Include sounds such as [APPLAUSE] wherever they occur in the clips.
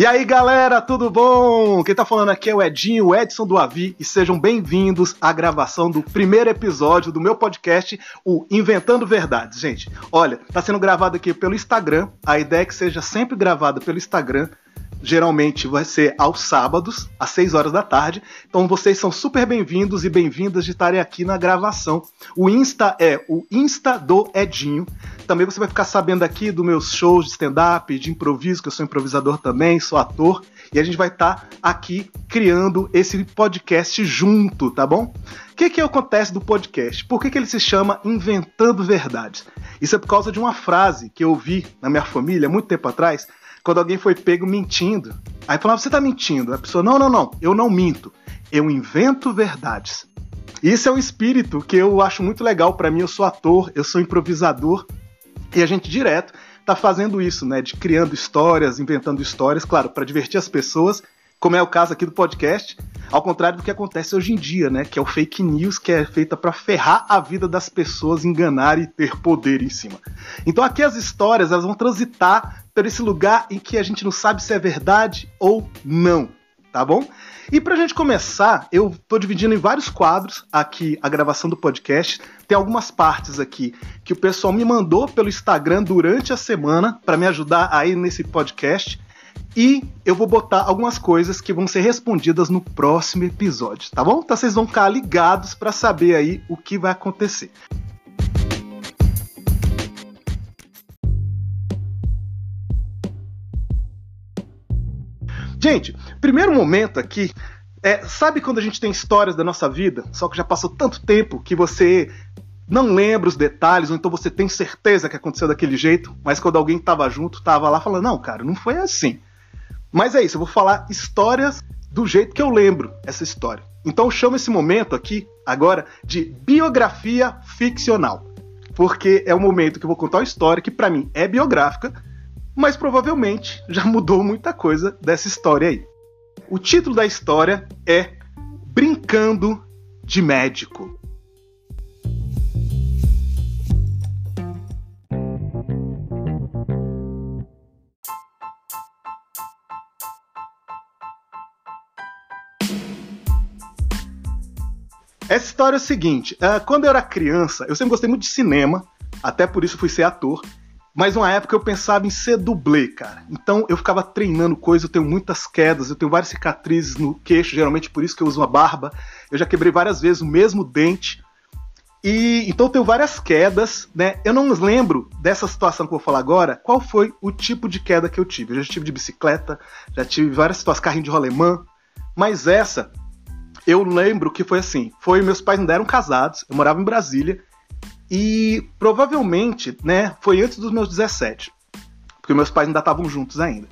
E aí, galera, tudo bom? Quem tá falando aqui é o Edinho, o Edson do Avi, e sejam bem-vindos à gravação do primeiro episódio do meu podcast, o Inventando Verdades. Gente, olha, tá sendo gravado aqui pelo Instagram, a ideia é que seja sempre gravado pelo Instagram, geralmente vai ser aos sábados, às 6 horas da tarde. Então vocês são super bem-vindos e bem-vindas de estarem aqui na gravação. O Insta é o Insta do Edinho. Também você vai ficar sabendo aqui dos meus shows de stand-up, de improviso, que eu sou improvisador também, sou ator. E a gente vai estar tá aqui criando esse podcast junto, tá bom? O que, que acontece do podcast? Por que, que ele se chama Inventando Verdades? Isso é por causa de uma frase que eu ouvi na minha família muito tempo atrás, quando alguém foi pego mentindo. Aí falava, você tá mentindo. A pessoa, não, não, não, eu não minto. Eu invento verdades. Isso é um espírito que eu acho muito legal para mim. Eu sou ator, eu sou improvisador e a gente direto tá fazendo isso, né? De criando histórias, inventando histórias, claro, para divertir as pessoas, como é o caso aqui do podcast. Ao contrário do que acontece hoje em dia, né? Que é o fake news que é feita para ferrar a vida das pessoas, enganar e ter poder em cima. Então aqui as histórias elas vão transitar por esse lugar em que a gente não sabe se é verdade ou não, tá bom? E pra gente começar, eu tô dividindo em vários quadros aqui a gravação do podcast. Tem algumas partes aqui que o pessoal me mandou pelo Instagram durante a semana para me ajudar aí nesse podcast. E eu vou botar algumas coisas que vão ser respondidas no próximo episódio, tá bom? Então vocês vão ficar ligados para saber aí o que vai acontecer. Gente, primeiro momento aqui é, sabe quando a gente tem histórias da nossa vida, só que já passou tanto tempo que você não lembra os detalhes, ou então você tem certeza que aconteceu daquele jeito, mas quando alguém estava junto, estava lá falando, não, cara, não foi assim. Mas é isso, eu vou falar histórias do jeito que eu lembro essa história. Então eu chamo esse momento aqui, agora, de biografia ficcional. Porque é o momento que eu vou contar uma história que para mim é biográfica, mas provavelmente já mudou muita coisa dessa história aí. O título da história é Brincando de Médico. Essa história é o seguinte: uh, quando eu era criança, eu sempre gostei muito de cinema, até por isso fui ser ator. Mas uma época eu pensava em ser dublê, cara. Então eu ficava treinando coisas, eu tenho muitas quedas, eu tenho várias cicatrizes no queixo, geralmente por isso que eu uso uma barba. Eu já quebrei várias vezes o mesmo dente. E então eu tenho várias quedas, né? Eu não lembro dessa situação que eu vou falar agora, qual foi o tipo de queda que eu tive. Eu já tive de bicicleta, já tive várias situações, carrinho de rolemã, mas essa eu lembro que foi assim, foi meus pais ainda eram casados, eu morava em Brasília, e provavelmente, né, foi antes dos meus 17. Porque meus pais ainda estavam juntos ainda.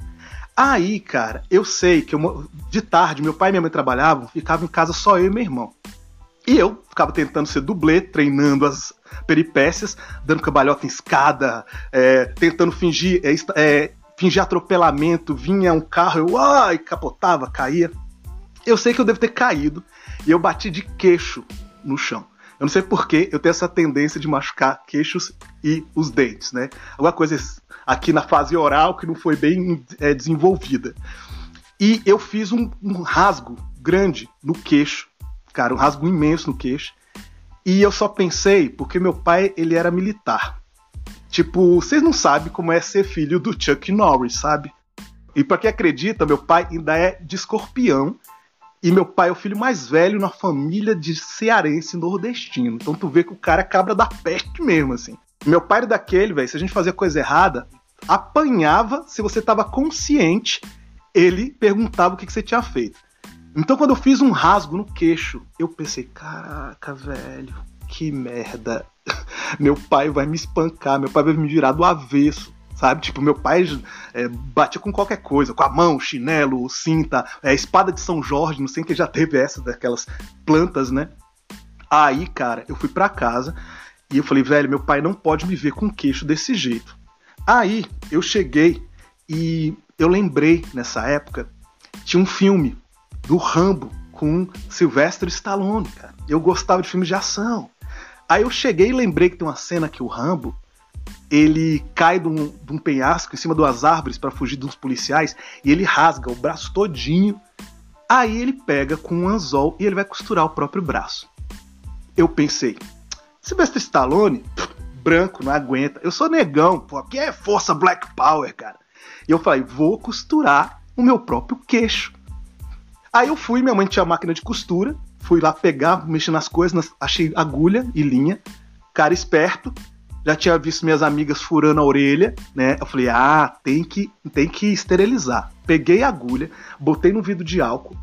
Aí, cara, eu sei que eu, de tarde, meu pai e minha mãe trabalhavam, ficava em casa só eu e meu irmão. E eu ficava tentando ser dublê, treinando as peripécias, dando cambalhota em escada, é, tentando fingir, é, é, fingir atropelamento, vinha um carro, eu ai, capotava, caía. Eu sei que eu devo ter caído e eu bati de queixo no chão. Eu não sei porquê, eu tenho essa tendência de machucar queixos e os dentes, né? Alguma coisa aqui na fase oral que não foi bem é, desenvolvida. E eu fiz um, um rasgo grande no queixo, cara, um rasgo imenso no queixo. E eu só pensei porque meu pai, ele era militar. Tipo, vocês não sabem como é ser filho do Chuck Norris, sabe? E para quem acredita, meu pai ainda é de escorpião e meu pai é o filho mais velho na família de cearense nordestino. Então tu vê que o cara é cabra da peste mesmo, assim. Meu pai era daquele, velho, se a gente fazia coisa errada, apanhava se você tava consciente, ele perguntava o que, que você tinha feito. Então quando eu fiz um rasgo no queixo, eu pensei, caraca, velho, que merda. [LAUGHS] Meu pai vai me espancar, meu pai vai me virar do avesso sabe? Tipo, meu pai é, batia com qualquer coisa, com a mão, chinelo, cinta, é, espada de São Jorge, não sei quem já teve essa daquelas plantas, né? Aí, cara, eu fui para casa e eu falei, velho, meu pai não pode me ver com queixo desse jeito. Aí eu cheguei e eu lembrei nessa época tinha um filme do Rambo com Sylvester Stallone, cara. Eu gostava de filmes de ação. Aí eu cheguei e lembrei que tem uma cena que o Rambo ele cai de um, de um penhasco em cima de umas árvores para fugir dos policiais e ele rasga o braço todinho. Aí ele pega com um anzol e ele vai costurar o próprio braço. Eu pensei, Sylvester Stallone, branco, não aguenta. Eu sou negão, pô, aqui é força Black Power, cara. E eu falei, vou costurar o meu próprio queixo. Aí eu fui, minha mãe tinha máquina de costura, fui lá pegar, mexer nas coisas, achei agulha e linha, cara esperto, já tinha visto minhas amigas furando a orelha, né? Eu falei, ah, tem que, tem que esterilizar. Peguei a agulha, botei no vidro de álcool,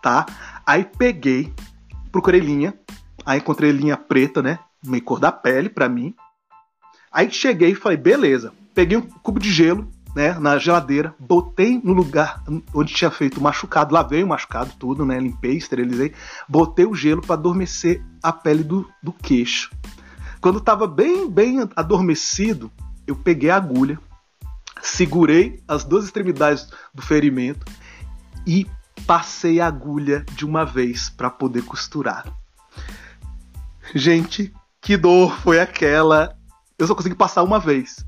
tá? Aí peguei, procurei linha, aí encontrei linha preta, né? Meio cor da pele para mim. Aí cheguei e falei, beleza. Peguei um cubo de gelo, né, na geladeira, botei no lugar onde tinha feito o machucado, lavei o machucado tudo, né, limpei, esterilizei, botei o gelo para adormecer a pele do, do queixo. Quando estava bem, bem adormecido, eu peguei a agulha, segurei as duas extremidades do ferimento e passei a agulha de uma vez para poder costurar. Gente, que dor foi aquela? Eu só consegui passar uma vez.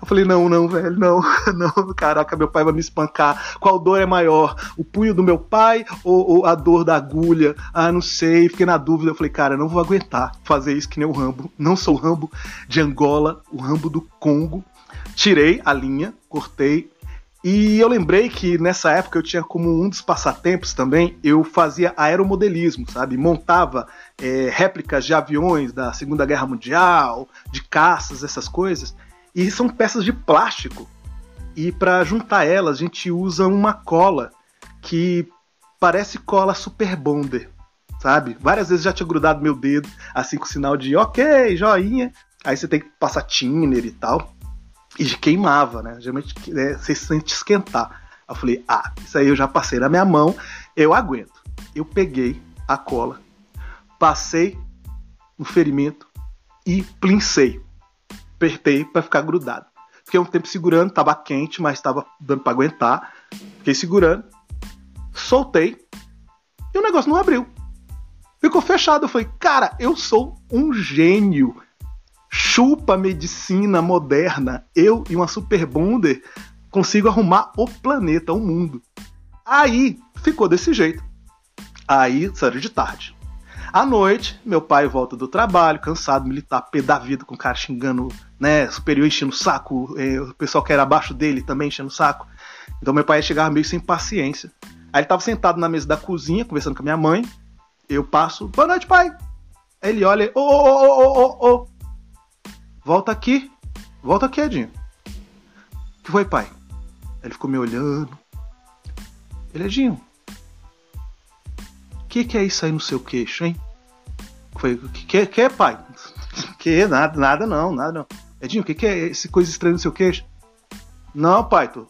Eu falei, não, não, velho, não, [LAUGHS] não, caraca, meu pai vai me espancar. Qual dor é maior? O punho do meu pai ou, ou, a dor da agulha? Ah, não sei, fiquei na dúvida. Eu falei, cara, não vou aguentar fazer isso que nem o Rambo. Não sou o Rambo de Angola, o Rambo do Congo. Tirei a linha, cortei, e eu lembrei que nessa época eu tinha como um dos passatempos também, eu fazia aeromodelismo, sabe? Montava é, réplicas de aviões da Segunda Guerra Mundial, de caças, essas coisas. E são peças de plástico. E para juntar elas, a gente usa uma cola que parece cola Super Bonder, sabe? Várias vezes já tinha grudado meu dedo, assim com sinal de ok, joinha. Aí você tem que passar thinner e tal. E queimava, né? Geralmente é, você sente esquentar. Eu falei, ah, isso aí eu já passei na minha mão, eu aguento. Eu peguei a cola, passei no ferimento e plincei apertei para ficar grudado. Fiquei um tempo segurando, tava quente, mas tava dando para aguentar. Fiquei segurando, soltei e o negócio não abriu. Ficou fechado. Eu falei, cara, eu sou um gênio. Chupa medicina moderna. Eu e uma super bonder consigo arrumar o planeta, o mundo. Aí ficou desse jeito. Aí saiu de tarde. À noite, meu pai volta do trabalho, cansado, militar, pé da vida, com o cara xingando, né, superior enchendo o saco, eh, o pessoal que era abaixo dele também enchendo o saco. Então meu pai chegava meio sem paciência. Aí ele tava sentado na mesa da cozinha, conversando com a minha mãe. Eu passo, boa noite, pai. Aí ele olha, ô, ô, ô, ô, ô, ô. Volta aqui. Volta aqui, Edinho. O que foi, pai? Ele ficou me olhando. Ele, Edinho, que, que é isso aí no seu queixo, hein? Foi, que, que, que é, pai? [LAUGHS] Que nada, nada não, nada não. Edinho, o que, que é esse coisa estranha no seu queixo? Não, pai, tô,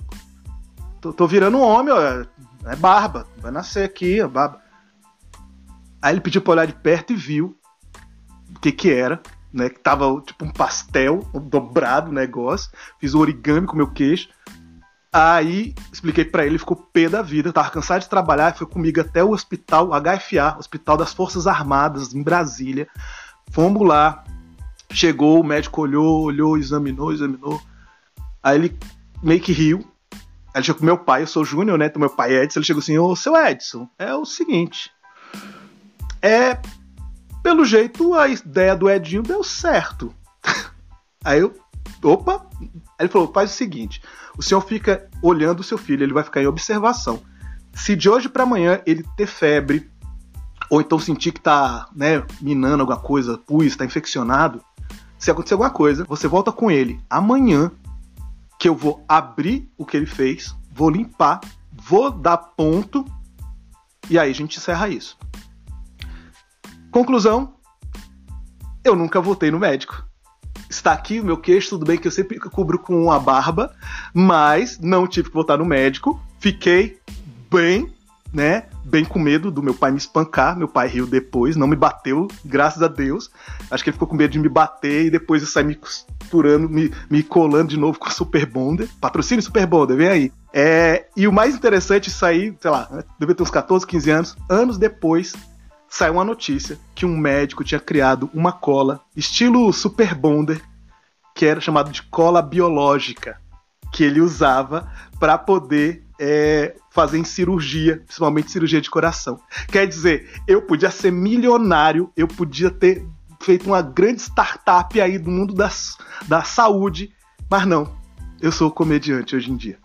tô, tô virando um homem, ó, é barba, vai nascer aqui, a barba. Aí ele pediu pra olhar de perto e viu o que que era, né? Que tava tipo um pastel, um dobrado o negócio. Fiz o origami com o meu queixo. Aí expliquei para ele, ficou pé da vida, tava cansado de trabalhar, foi comigo até o hospital HFA, Hospital das Forças Armadas, em Brasília. Fomos lá, chegou, o médico olhou, olhou, examinou, examinou. Aí ele meio que riu. Aí ele chegou com meu pai, eu sou Júnior, né? Então meu pai é Edson. Ele chegou assim: Ô seu Edson, é o seguinte. É. Pelo jeito, a ideia do Edinho deu certo. [LAUGHS] Aí eu. Opa! Aí ele falou: faz o seguinte o senhor fica olhando o seu filho, ele vai ficar em observação. Se de hoje para amanhã ele ter febre, ou então sentir que tá, né, minando alguma coisa, pus, está infeccionado, se acontecer alguma coisa, você volta com ele amanhã, que eu vou abrir o que ele fez, vou limpar, vou dar ponto, e aí a gente encerra isso. Conclusão: eu nunca voltei no médico está aqui o meu queixo, tudo bem que eu sempre cubro com uma barba, mas não tive que voltar no médico. Fiquei bem, né? Bem com medo do meu pai me espancar. Meu pai riu depois, não me bateu, graças a Deus. Acho que ele ficou com medo de me bater e depois eu saí me costurando, me, me colando de novo com Super Bonder. Patrocínio Super Bonder, vem aí. É, e o mais interessante, isso aí, sei lá, deve ter uns 14, 15 anos, anos depois, saiu uma notícia que um médico tinha criado uma cola estilo Super Bonder que era chamado de cola biológica, que ele usava para poder é, fazer em cirurgia, principalmente cirurgia de coração. Quer dizer, eu podia ser milionário, eu podia ter feito uma grande startup aí do mundo das, da saúde, mas não, eu sou comediante hoje em dia.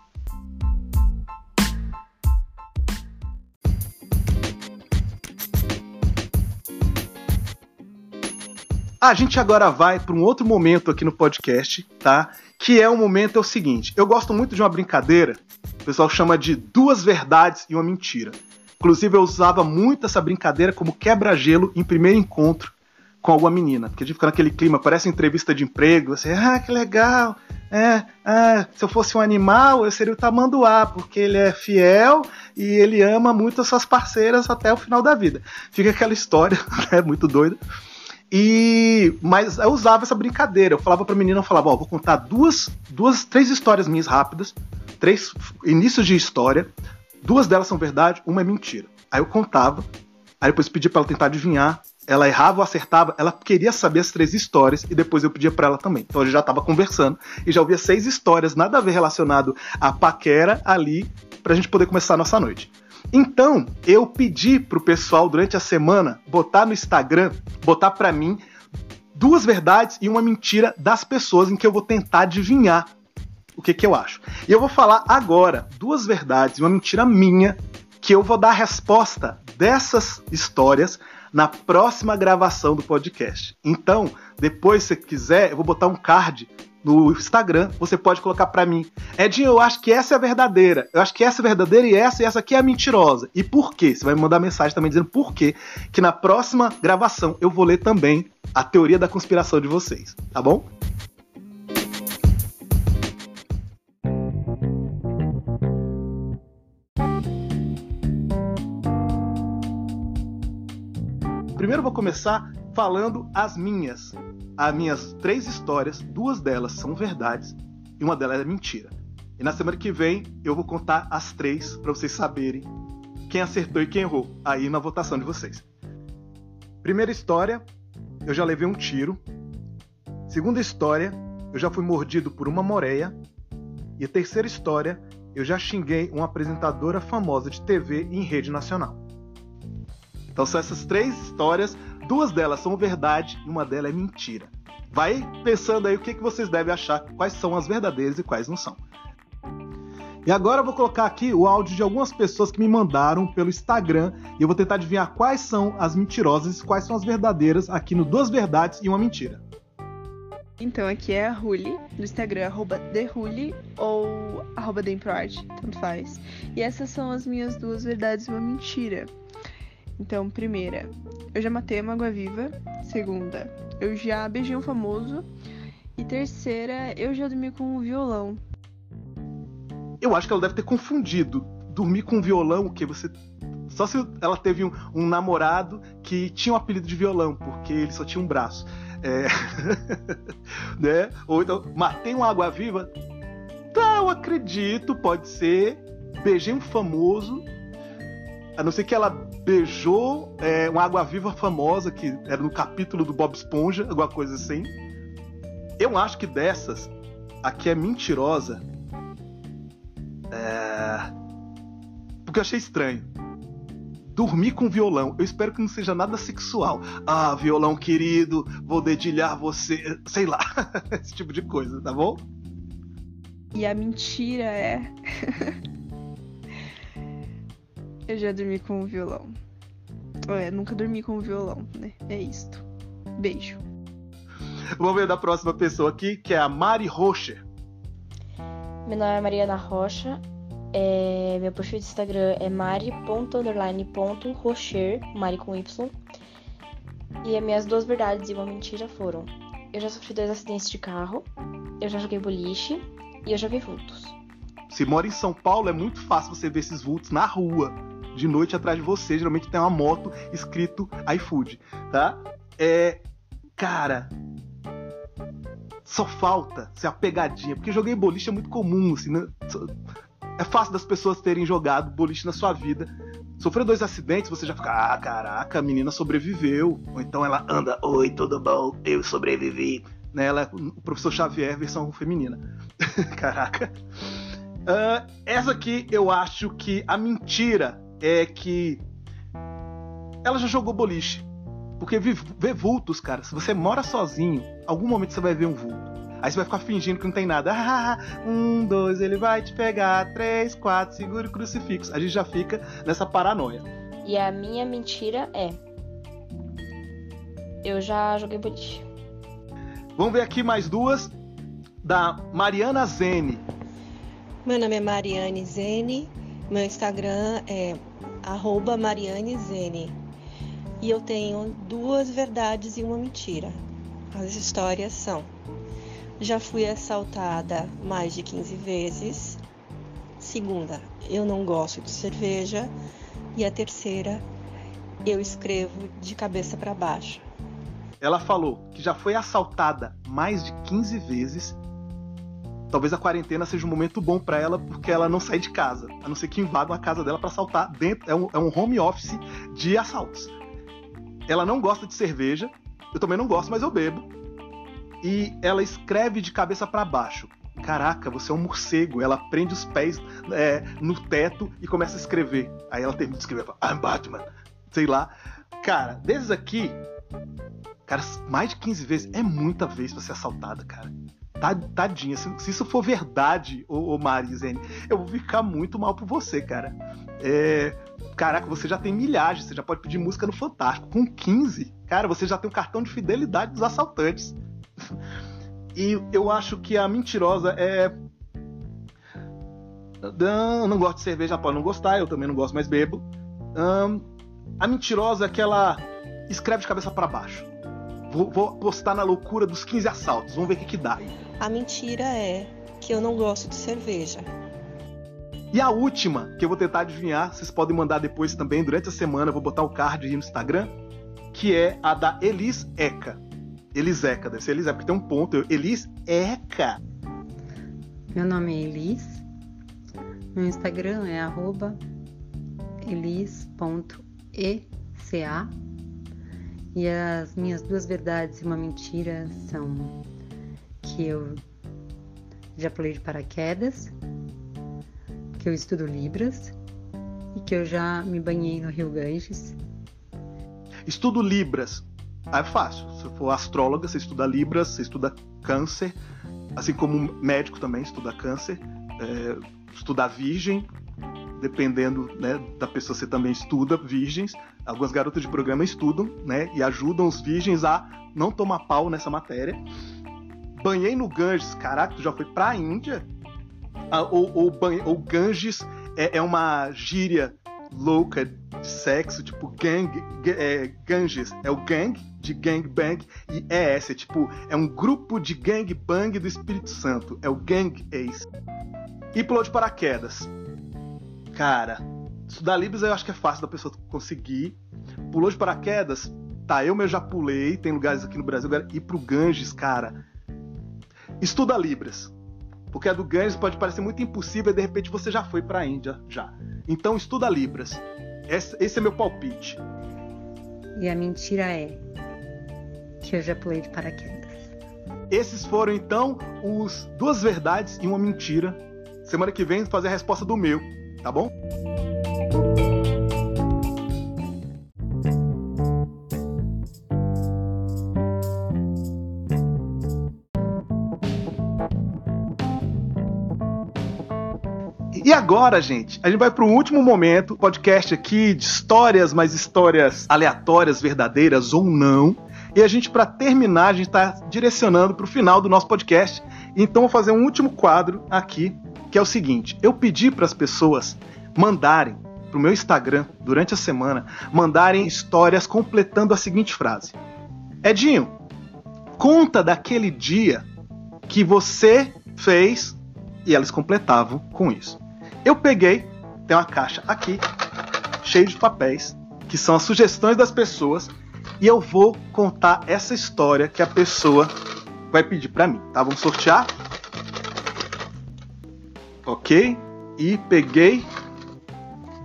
A gente agora vai para um outro momento aqui no podcast, tá? Que é o momento é o seguinte. Eu gosto muito de uma brincadeira, o pessoal chama de duas verdades e uma mentira. Inclusive eu usava muito essa brincadeira como quebra-gelo em primeiro encontro com alguma menina, porque a gente fica naquele clima, parece entrevista de emprego, assim, ah, que legal, é, ah, se eu fosse um animal, eu seria o tamanduá, porque ele é fiel e ele ama muito as suas parceiras até o final da vida. Fica aquela história, [LAUGHS] né, muito doida. E mas eu usava essa brincadeira. Eu falava pra menina, eu falava, ó, vou contar duas, duas, três histórias minhas rápidas, três inícios de história. Duas delas são verdade, uma é mentira. Aí eu contava, aí depois pedi para ela tentar adivinhar. Ela errava ou acertava, ela queria saber as três histórias e depois eu pedia para ela também. Então a gente já tava conversando e já ouvia seis histórias, nada a ver relacionado à paquera ali, pra gente poder começar a nossa noite. Então, eu pedi pro pessoal durante a semana botar no Instagram, botar para mim duas verdades e uma mentira das pessoas em que eu vou tentar adivinhar o que, que eu acho. E eu vou falar agora duas verdades e uma mentira minha que eu vou dar a resposta dessas histórias na próxima gravação do podcast. Então, depois, se quiser, eu vou botar um card no Instagram, você pode colocar para mim. Edinho, eu acho que essa é a verdadeira. Eu acho que essa é a verdadeira e essa e essa aqui é a mentirosa. E por quê? Você vai me mandar mensagem também dizendo por quê. Que na próxima gravação eu vou ler também a teoria da conspiração de vocês. Tá bom? Primeiro eu vou começar falando as minhas. As minhas três histórias, duas delas são verdades e uma delas é mentira. E na semana que vem eu vou contar as três para vocês saberem quem acertou e quem errou aí na votação de vocês. Primeira história, eu já levei um tiro. Segunda história, eu já fui mordido por uma moreia. E terceira história, eu já xinguei uma apresentadora famosa de TV em rede nacional. Então são essas três histórias Duas delas são verdade e uma delas é mentira. Vai pensando aí o que, que vocês devem achar, quais são as verdadeiras e quais não são. E agora eu vou colocar aqui o áudio de algumas pessoas que me mandaram pelo Instagram e eu vou tentar adivinhar quais são as mentirosas e quais são as verdadeiras aqui no Duas Verdades e uma Mentira. Então aqui é a Ruli, no Instagram, arroba TheRuli ou arroba tanto faz. E essas são as minhas duas verdades e uma mentira. Então, primeira, eu já matei uma água-viva. Segunda, eu já beijei um famoso. E terceira, eu já dormi com um violão. Eu acho que ela deve ter confundido. Dormir com um violão, que você. Só se ela teve um, um, namorado que tinha o um apelido de violão, porque ele só tinha um braço. É... [LAUGHS] né? Ou então, matei uma água-viva. Tá, eu acredito, pode ser. Beijei um famoso. A não ser que ela beijou é, uma água-viva famosa, que era no capítulo do Bob Esponja, alguma coisa assim. Eu acho que dessas, a que é mentirosa. É... Porque eu achei estranho. Dormir com violão. Eu espero que não seja nada sexual. Ah, violão querido, vou dedilhar você. Sei lá. [LAUGHS] Esse tipo de coisa, tá bom? E a mentira é. [LAUGHS] Eu já dormi com o violão. É, nunca dormi com o violão, né? É isto. Beijo. Vamos ver da próxima pessoa aqui, que é a Mari Rocher. Meu nome é Mariana Rocha. É, meu perfil de Instagram é mari.rocher, Mari com Y. E as minhas duas verdades e uma mentira foram: eu já sofri dois acidentes de carro, eu já joguei boliche e eu já vi vultos. Se mora em São Paulo, é muito fácil você ver esses vultos na rua de noite atrás de você. Geralmente tem uma moto escrito iFood, tá? É. Cara. Só falta ser a pegadinha, porque joguei boliche é muito comum, assim, né? É fácil das pessoas terem jogado boliche na sua vida. Sofreu dois acidentes, você já fica, ah, caraca, a menina sobreviveu. Ou então ela anda, oi, tudo bom? Eu sobrevivi. Né? Ela é o professor Xavier, versão feminina. [LAUGHS] Caraca. Uh, essa aqui eu acho que a mentira é que ela já jogou boliche. Porque ver vultos, cara, se você mora sozinho, algum momento você vai ver um vulto. Aí você vai ficar fingindo que não tem nada. Ah, um, dois, ele vai te pegar. Três, quatro, segura o crucifixo. A gente já fica nessa paranoia. E a minha mentira é. Eu já joguei boliche. Vamos ver aqui mais duas. Da Mariana Zene. Meu nome é Mariane Zene. Meu Instagram é arroba Mariane Zene. E eu tenho duas verdades e uma mentira. As histórias são: já fui assaltada mais de 15 vezes. Segunda, eu não gosto de cerveja. E a terceira, eu escrevo de cabeça para baixo. Ela falou que já foi assaltada mais de 15 vezes. Talvez a quarentena seja um momento bom para ela porque ela não sai de casa, a não ser que invadam a casa dela para assaltar dentro. É um, é um home office de assaltos. Ela não gosta de cerveja. Eu também não gosto, mas eu bebo. E ela escreve de cabeça para baixo. Caraca, você é um morcego. Ela prende os pés é, no teto e começa a escrever. Aí ela termina de escrever, fala, I'm Batman. Sei lá. Cara, desses aqui, cara, mais de 15 vezes é muita vez pra ser assaltada, cara. Tadinha, se, se isso for verdade, ô, ô Marizene, eu vou ficar muito mal por você, cara. É, caraca, você já tem milhares, você já pode pedir música no Fantástico. Com 15, cara, você já tem um cartão de fidelidade dos assaltantes. E eu acho que a mentirosa é. Não, gosto de cerveja, pode não gostar, eu também não gosto, mais bebo. A mentirosa é que ela escreve de cabeça para baixo. Vou, vou apostar na loucura dos 15 assaltos, vamos ver o que, que dá. A mentira é que eu não gosto de cerveja. E a última, que eu vou tentar adivinhar, vocês podem mandar depois também, durante a semana, eu vou botar o card aí no Instagram, que é a da Elis Eca. Eliseca, deve ser Eliseca, porque tem um ponto. Elis Eca. Meu nome é Elis. Meu Instagram é arroba elis.eca. E as minhas duas verdades e uma mentira são que eu já pulei de paraquedas que eu estudo Libras e que eu já me banhei no Rio Ganges. Estudo Libras. Ah, é fácil. Se for astróloga, você estuda Libras, você estuda câncer, assim como médico também estuda câncer, é, estuda virgem, dependendo né, da pessoa, você também estuda virgens. Algumas garotas de programa estudam, né, e ajudam os virgens a não tomar pau nessa matéria. Banhei no Ganges, caraca, tu já foi pra Índia? Ah, ou, ou, ou Ganges é, é, uma gíria louca de sexo, tipo gang, é, Ganges é o gang de gangbang e ES é tipo, é um grupo de gangbang do Espírito Santo, é o Gang Ace. E pulou de paraquedas. Cara, estudar Libras eu acho que é fácil da pessoa conseguir. Pulou de paraquedas, tá, eu mesmo já pulei, tem lugares aqui no Brasil, ir pro Ganges, cara. Estuda Libras porque a do Ganges pode parecer muito impossível e de repente você já foi para a Índia já. Então estuda Libras. Esse, esse é meu palpite. E a mentira é que eu já pulei de paraquedas. Esses foram então os duas verdades e uma mentira. Semana que vem fazer a resposta do meu, tá bom? E agora, gente, a gente vai para o último momento, podcast aqui de histórias, mas histórias aleatórias, verdadeiras ou não. E a gente, para terminar, a gente está direcionando para o final do nosso podcast. Então, vou fazer um último quadro aqui, que é o seguinte: eu pedi para as pessoas mandarem para o meu Instagram durante a semana, mandarem histórias completando a seguinte frase: Edinho, conta daquele dia que você fez e elas completavam com isso. Eu peguei, tem uma caixa aqui, cheia de papéis, que são as sugestões das pessoas, e eu vou contar essa história que a pessoa vai pedir para mim, tá? Vamos sortear. Ok? E peguei.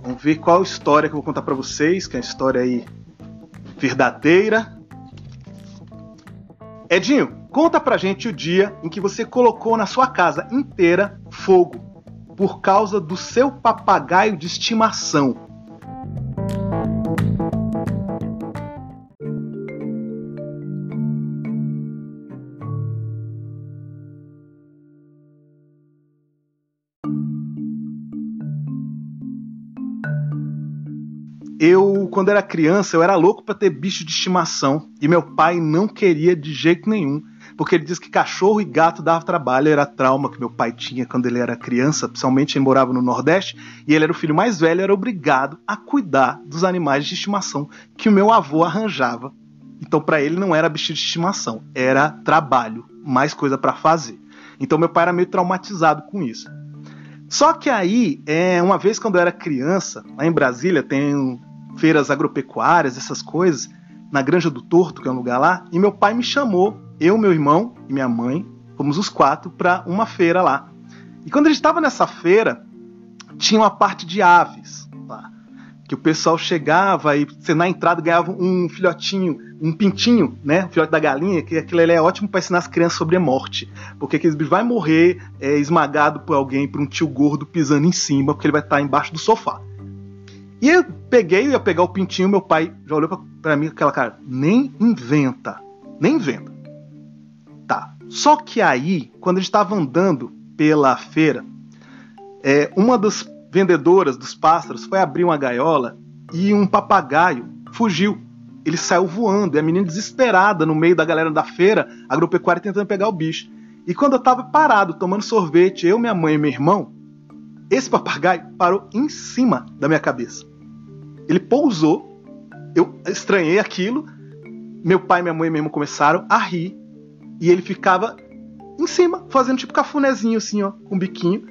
Vamos ver qual história que eu vou contar para vocês, que é uma história aí verdadeira. Edinho, conta pra gente o dia em que você colocou na sua casa inteira fogo por causa do seu papagaio de estimação. Eu, quando era criança, eu era louco para ter bicho de estimação e meu pai não queria de jeito nenhum, porque ele diz que cachorro e gato dava trabalho, era trauma que meu pai tinha quando ele era criança, principalmente ele morava no Nordeste e ele era o filho mais velho, era obrigado a cuidar dos animais de estimação que o meu avô arranjava. Então, para ele não era bicho de estimação, era trabalho, mais coisa para fazer. Então, meu pai era meio traumatizado com isso. Só que aí, é, uma vez quando eu era criança, lá em Brasília tem feiras agropecuárias, essas coisas, na Granja do Torto, que é um lugar lá, e meu pai me chamou, eu, meu irmão e minha mãe, fomos os quatro para uma feira lá. E quando a gente estava nessa feira, tinha uma parte de aves lá, que o pessoal chegava e você na entrada ganhava um filhotinho, um pintinho, né, o filhote da galinha, que aquilo é ótimo para ensinar as crianças sobre a morte, porque aquele bicho vai morrer é, esmagado por alguém, por um tio gordo pisando em cima, porque ele vai estar embaixo do sofá. E eu peguei, ia pegar o pintinho, meu pai já olhou para mim com aquela cara, nem inventa, nem inventa. Tá. Só que aí, quando a gente estava andando pela feira, é, uma das vendedoras dos pássaros foi abrir uma gaiola e um papagaio fugiu. Ele saiu voando, e a menina desesperada no meio da galera da feira, agropecuária tentando pegar o bicho. E quando eu estava parado tomando sorvete, eu, minha mãe e meu irmão, esse papagaio parou em cima da minha cabeça. Ele pousou, eu estranhei aquilo. Meu pai, minha mãe irmão começaram a rir. E ele ficava em cima, fazendo tipo cafunézinho assim, ó, com biquinho.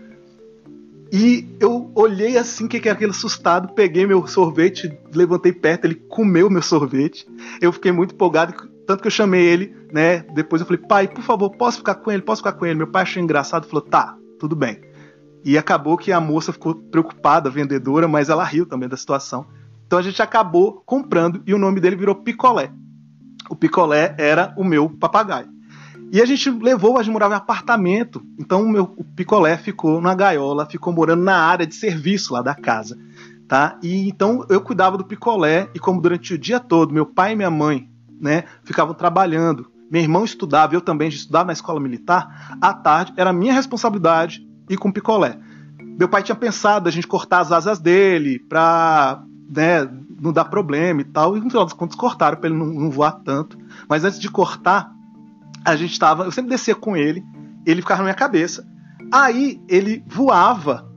E eu olhei assim, que era aquele assustado, peguei meu sorvete, levantei perto, ele comeu meu sorvete. Eu fiquei muito empolgado, tanto que eu chamei ele, né? Depois eu falei, pai, por favor, posso ficar com ele? Posso ficar com ele? Meu pai achou engraçado falou, tá, tudo bem. E acabou que a moça ficou preocupada, vendedora, mas ela riu também da situação. Então a gente acabou comprando e o nome dele virou Picolé. O Picolé era o meu papagaio. E a gente levou, a gente morava em apartamento, então o meu o Picolé ficou na gaiola, ficou morando na área de serviço lá da casa, tá? E então eu cuidava do Picolé e como durante o dia todo meu pai e minha mãe, né, ficavam trabalhando, meu irmão estudava, eu também estudava na escola militar, à tarde era minha responsabilidade e com picolé. Meu pai tinha pensado a gente cortar as asas dele pra né, não dar problema e tal, e no final das contas cortaram para ele não, não, voar tanto. Mas antes de cortar, a gente estava. Eu sempre descia com ele, ele ficava na minha cabeça. Aí ele voava,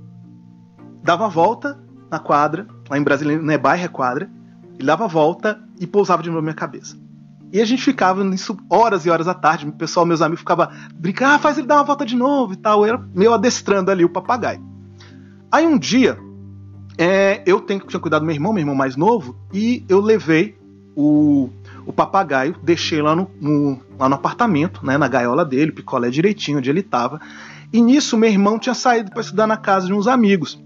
dava a volta na quadra, lá em Brasília não é bairro, é quadra, ele dava a volta e pousava de novo na minha cabeça. E a gente ficava nisso horas e horas à tarde. O pessoal, meus amigos, ficava brincando, ah, faz ele dar uma volta de novo e tal. Eu era meio adestrando ali o papagaio. Aí um dia, é, eu tenho, tinha cuidado do meu irmão, meu irmão mais novo, e eu levei o, o papagaio, deixei lá no, no, lá no apartamento, né, na gaiola dele, picolé direitinho onde ele estava. E nisso, meu irmão tinha saído para estudar na casa de uns amigos.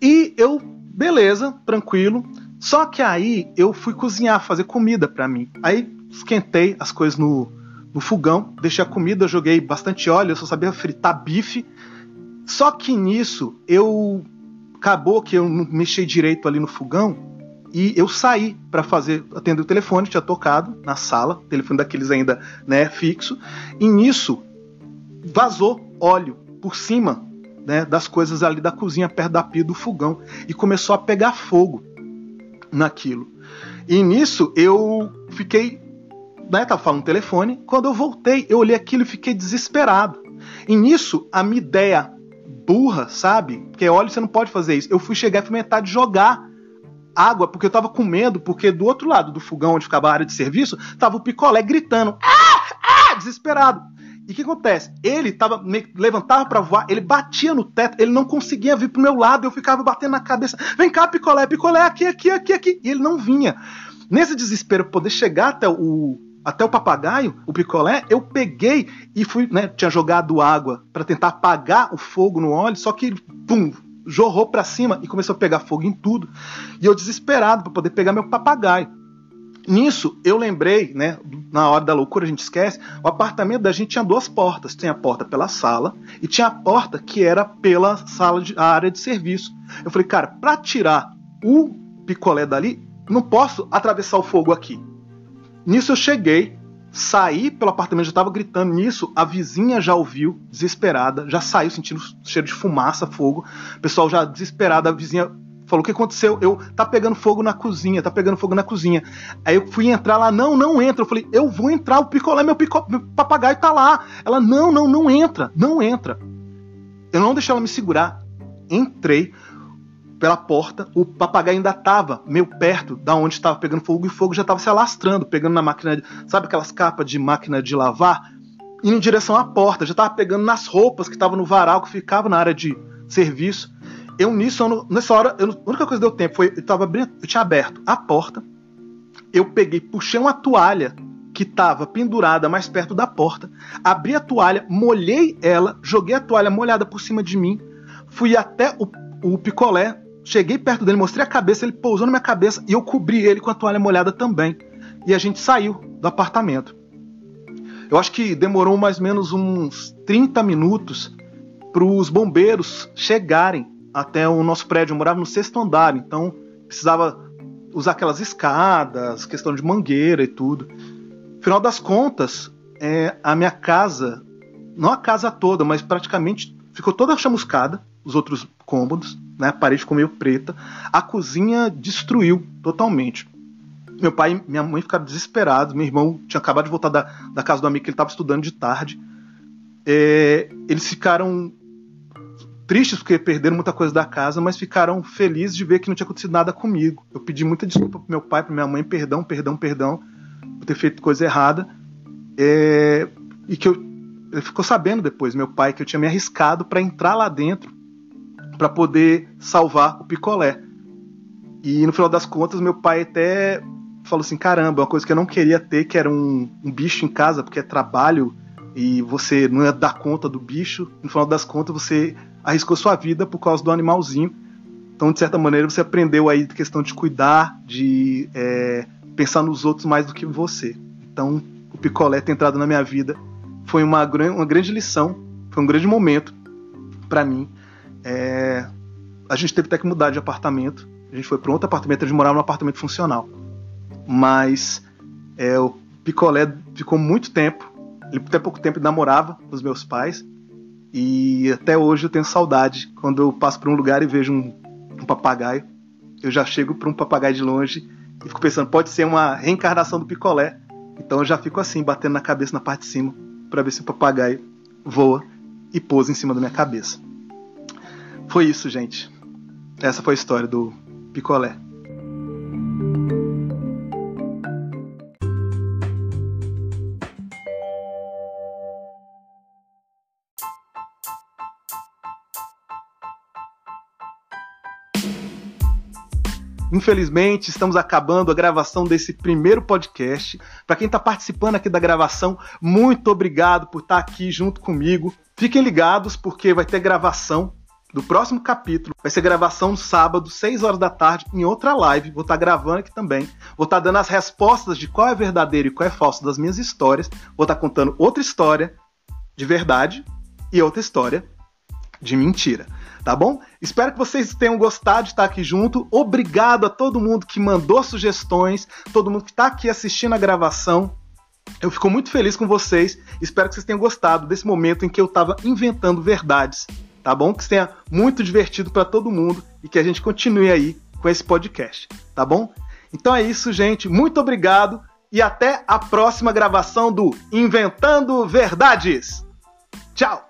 E eu, beleza, tranquilo, só que aí eu fui cozinhar, fazer comida para mim. Aí esquentei as coisas no, no fogão, deixei a comida, joguei bastante óleo, eu só sabia fritar bife. Só que nisso eu acabou que eu não mexi direito ali no fogão e eu saí para fazer atender o telefone, tinha tocado na sala, telefone daqueles ainda, né, fixo. E nisso vazou óleo por cima, né, das coisas ali da cozinha perto da pia do fogão e começou a pegar fogo naquilo. E nisso eu fiquei, né, tava falando no telefone, quando eu voltei, eu olhei aquilo e fiquei desesperado. E nisso a minha ideia burra, sabe? Porque óleo você não pode fazer isso. Eu fui chegar e fui metade jogar água, porque eu tava com medo, porque do outro lado do fogão onde ficava a área de serviço, tava o picolé gritando, ah, ah, desesperado. E o que acontece? Ele tava, levantava para voar, ele batia no teto, ele não conseguia vir pro meu lado, eu ficava batendo na cabeça. Vem cá, picolé, picolé, aqui, aqui, aqui, aqui. E ele não vinha. Nesse desespero, poder chegar até o, até o papagaio, o picolé, eu peguei e fui, né, tinha jogado água para tentar apagar o fogo no óleo, só que pum, jorrou para cima e começou a pegar fogo em tudo. E eu desesperado para poder pegar meu papagaio. Nisso, eu lembrei, né? Na hora da loucura a gente esquece, o apartamento da gente tinha duas portas. Tinha a porta pela sala e tinha a porta que era pela sala de área de serviço. Eu falei, cara, para tirar o picolé dali, não posso atravessar o fogo aqui. Nisso eu cheguei, saí pelo apartamento, já estava gritando. Nisso, a vizinha já ouviu, desesperada, já saiu sentindo cheiro de fumaça, fogo. O pessoal já desesperado, a vizinha falou: O que aconteceu? Eu, tá pegando fogo na cozinha, tá pegando fogo na cozinha. Aí eu fui entrar lá, não, não entra. Eu falei: Eu vou entrar, o picolé, meu, pico, meu papagaio tá lá. Ela, não, não, não entra, não entra. Eu não deixei ela me segurar. Entrei pela porta, o papagaio ainda estava meio perto da onde estava pegando fogo e o fogo já estava se alastrando, pegando na máquina, sabe aquelas capas de máquina de lavar, indo em direção à porta, já estava pegando nas roupas que estavam no varal que ficava na área de serviço. Eu nisso, eu, nessa hora, eu, a única coisa que deu tempo foi eu, tava, eu tinha aberto a porta, eu peguei, puxei uma toalha que estava pendurada mais perto da porta, abri a toalha, molhei ela, joguei a toalha molhada por cima de mim, fui até o, o picolé, cheguei perto dele, mostrei a cabeça, ele pousou na minha cabeça e eu cobri ele com a toalha molhada também. E a gente saiu do apartamento. Eu acho que demorou mais ou menos uns 30 minutos para os bombeiros chegarem até o nosso prédio. Eu morava no sexto andar, então precisava usar aquelas escadas, questão de mangueira e tudo. Final das contas, é, a minha casa, não a casa toda, mas praticamente ficou toda chamuscada, os outros cômodos, né? A parede ficou meio preta. A cozinha destruiu totalmente. Meu pai e minha mãe ficaram desesperados. Meu irmão tinha acabado de voltar da, da casa do amigo que ele estava estudando de tarde. É, eles ficaram tristes porque perderam muita coisa da casa, mas ficaram felizes de ver que não tinha acontecido nada comigo. Eu pedi muita desculpa pro meu pai, pra minha mãe, perdão, perdão, perdão, por ter feito coisa errada. É, e que eu, ele ficou sabendo depois, meu pai, que eu tinha me arriscado para entrar lá dentro para poder salvar o picolé. E no final das contas, meu pai até falou assim: caramba, uma coisa que eu não queria ter, que era um, um bicho em casa, porque é trabalho e você não ia dar conta do bicho. No final das contas, você arriscou sua vida por causa do animalzinho. Então, de certa maneira, você aprendeu aí a questão de cuidar, de é, pensar nos outros mais do que você. Então, o picolé ter entrado na minha vida foi uma, uma grande lição, foi um grande momento para mim. É, a gente teve até que mudar de apartamento. A gente foi para outro apartamento, a gente morava num apartamento funcional. Mas é, o picolé ficou muito tempo. Ele até pouco tempo namorava com os meus pais. E até hoje eu tenho saudade quando eu passo por um lugar e vejo um, um papagaio. Eu já chego para um papagaio de longe e fico pensando, pode ser uma reencarnação do picolé. Então eu já fico assim, batendo na cabeça na parte de cima, para ver se o papagaio voa e pousa em cima da minha cabeça. Foi isso, gente. Essa foi a história do picolé. Infelizmente, estamos acabando a gravação desse primeiro podcast. Para quem está participando aqui da gravação, muito obrigado por estar tá aqui junto comigo. Fiquem ligados porque vai ter gravação do próximo capítulo. Vai ser gravação no sábado, 6 horas da tarde, em outra live. Vou estar tá gravando aqui também. Vou estar tá dando as respostas de qual é verdadeiro e qual é falso das minhas histórias. Vou estar contando outra história de verdade e outra história de mentira tá bom? Espero que vocês tenham gostado de estar aqui junto. Obrigado a todo mundo que mandou sugestões, todo mundo que está aqui assistindo a gravação. Eu fico muito feliz com vocês. Espero que vocês tenham gostado desse momento em que eu estava inventando verdades, tá bom? Que tenha muito divertido para todo mundo e que a gente continue aí com esse podcast, tá bom? Então é isso, gente. Muito obrigado e até a próxima gravação do Inventando Verdades. Tchau!